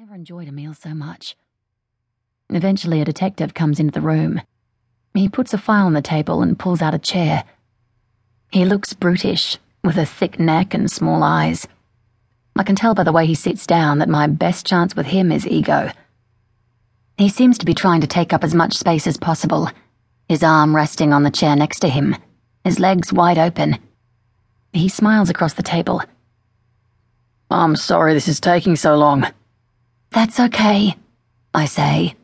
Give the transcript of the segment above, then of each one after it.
never enjoyed a meal so much. Eventually, a detective comes into the room. He puts a file on the table and pulls out a chair. He looks brutish, with a thick neck and small eyes. I can tell by the way he sits down that my best chance with him is ego. He seems to be trying to take up as much space as possible, his arm resting on the chair next to him, his legs wide open. He smiles across the table. I'm sorry this is taking so long. That's okay, I say,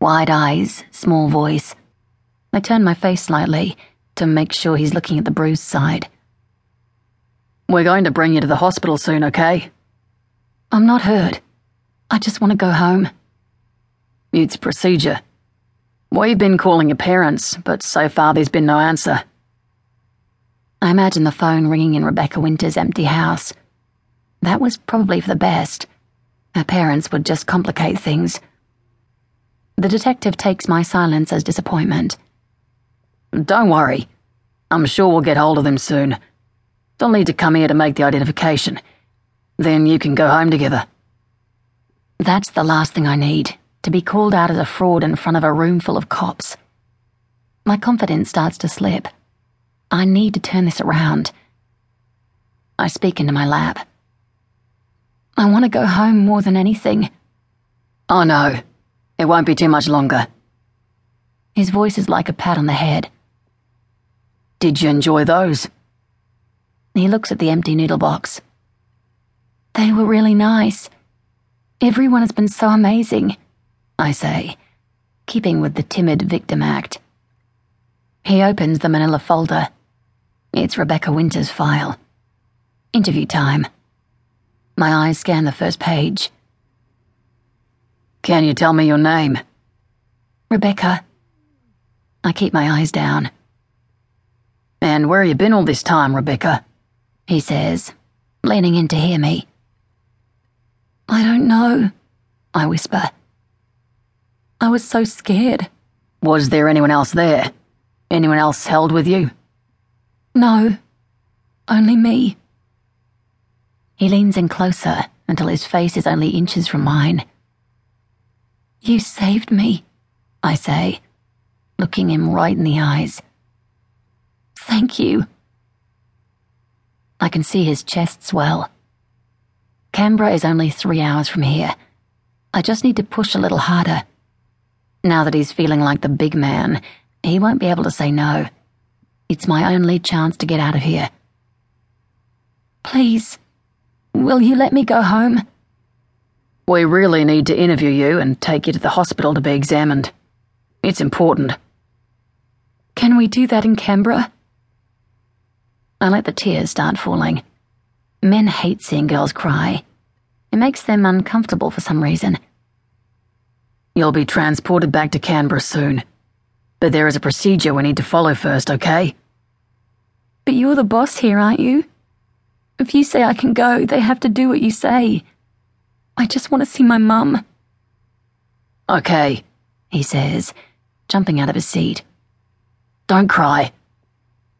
wide eyes, small voice. I turn my face slightly to make sure he's looking at the bruised side. We're going to bring you to the hospital soon, okay? I'm not hurt. I just want to go home. It's procedure. We've been calling your parents, but so far there's been no answer. I imagine the phone ringing in Rebecca Winter's empty house. That was probably for the best. Her parents would just complicate things. The detective takes my silence as disappointment. Don't worry. I'm sure we'll get hold of them soon. They'll need to come here to make the identification. Then you can go home together. That's the last thing I need to be called out as a fraud in front of a room full of cops. My confidence starts to slip. I need to turn this around. I speak into my lap. I want to go home more than anything. Oh no, it won't be too much longer. His voice is like a pat on the head. Did you enjoy those? He looks at the empty noodle box. They were really nice. Everyone has been so amazing, I say, keeping with the timid victim act. He opens the manila folder. It's Rebecca Winter's file. Interview time. My eyes scan the first page. Can you tell me your name? Rebecca. I keep my eyes down. And where have you been all this time, Rebecca? He says, leaning in to hear me. I don't know, I whisper. I was so scared. Was there anyone else there? Anyone else held with you? No, only me. He leans in closer until his face is only inches from mine. You saved me, I say, looking him right in the eyes. Thank you. I can see his chest swell. Canberra is only three hours from here. I just need to push a little harder. Now that he's feeling like the big man, he won't be able to say no. It's my only chance to get out of here. Please, Will you let me go home? We really need to interview you and take you to the hospital to be examined. It's important. Can we do that in Canberra? I let the tears start falling. Men hate seeing girls cry. It makes them uncomfortable for some reason. You'll be transported back to Canberra soon. But there is a procedure we need to follow first, okay? But you're the boss here, aren't you? If you say I can go, they have to do what you say. I just want to see my mum. Okay, he says, jumping out of his seat. Don't cry.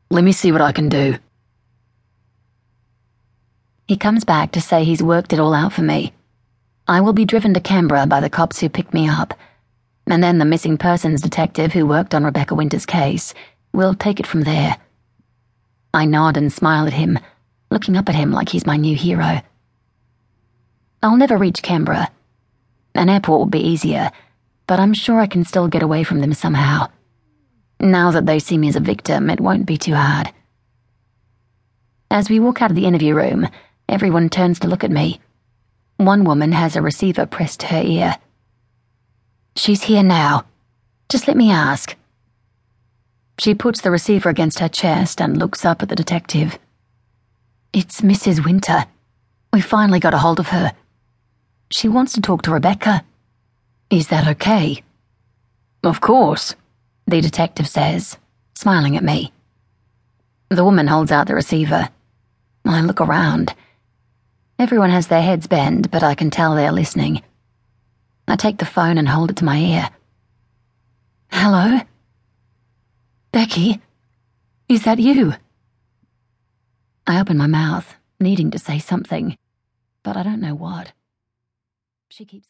Let me see what I can do. He comes back to say he's worked it all out for me. I will be driven to Canberra by the cops who picked me up, and then the missing persons detective who worked on Rebecca Winter's case will take it from there. I nod and smile at him looking up at him like he's my new hero. I'll never reach Canberra. An airport would be easier, but I'm sure I can still get away from them somehow. Now that they see me as a victim, it won't be too hard. As we walk out of the interview room, everyone turns to look at me. One woman has a receiver pressed to her ear. She's here now. Just let me ask. She puts the receiver against her chest and looks up at the detective. It's Mrs. Winter. We finally got a hold of her. She wants to talk to Rebecca. Is that okay? Of course, the detective says, smiling at me. The woman holds out the receiver. I look around. Everyone has their heads bent, but I can tell they're listening. I take the phone and hold it to my ear. Hello? Becky? Is that you? I open my mouth, needing to say something, but I don't know what. She keeps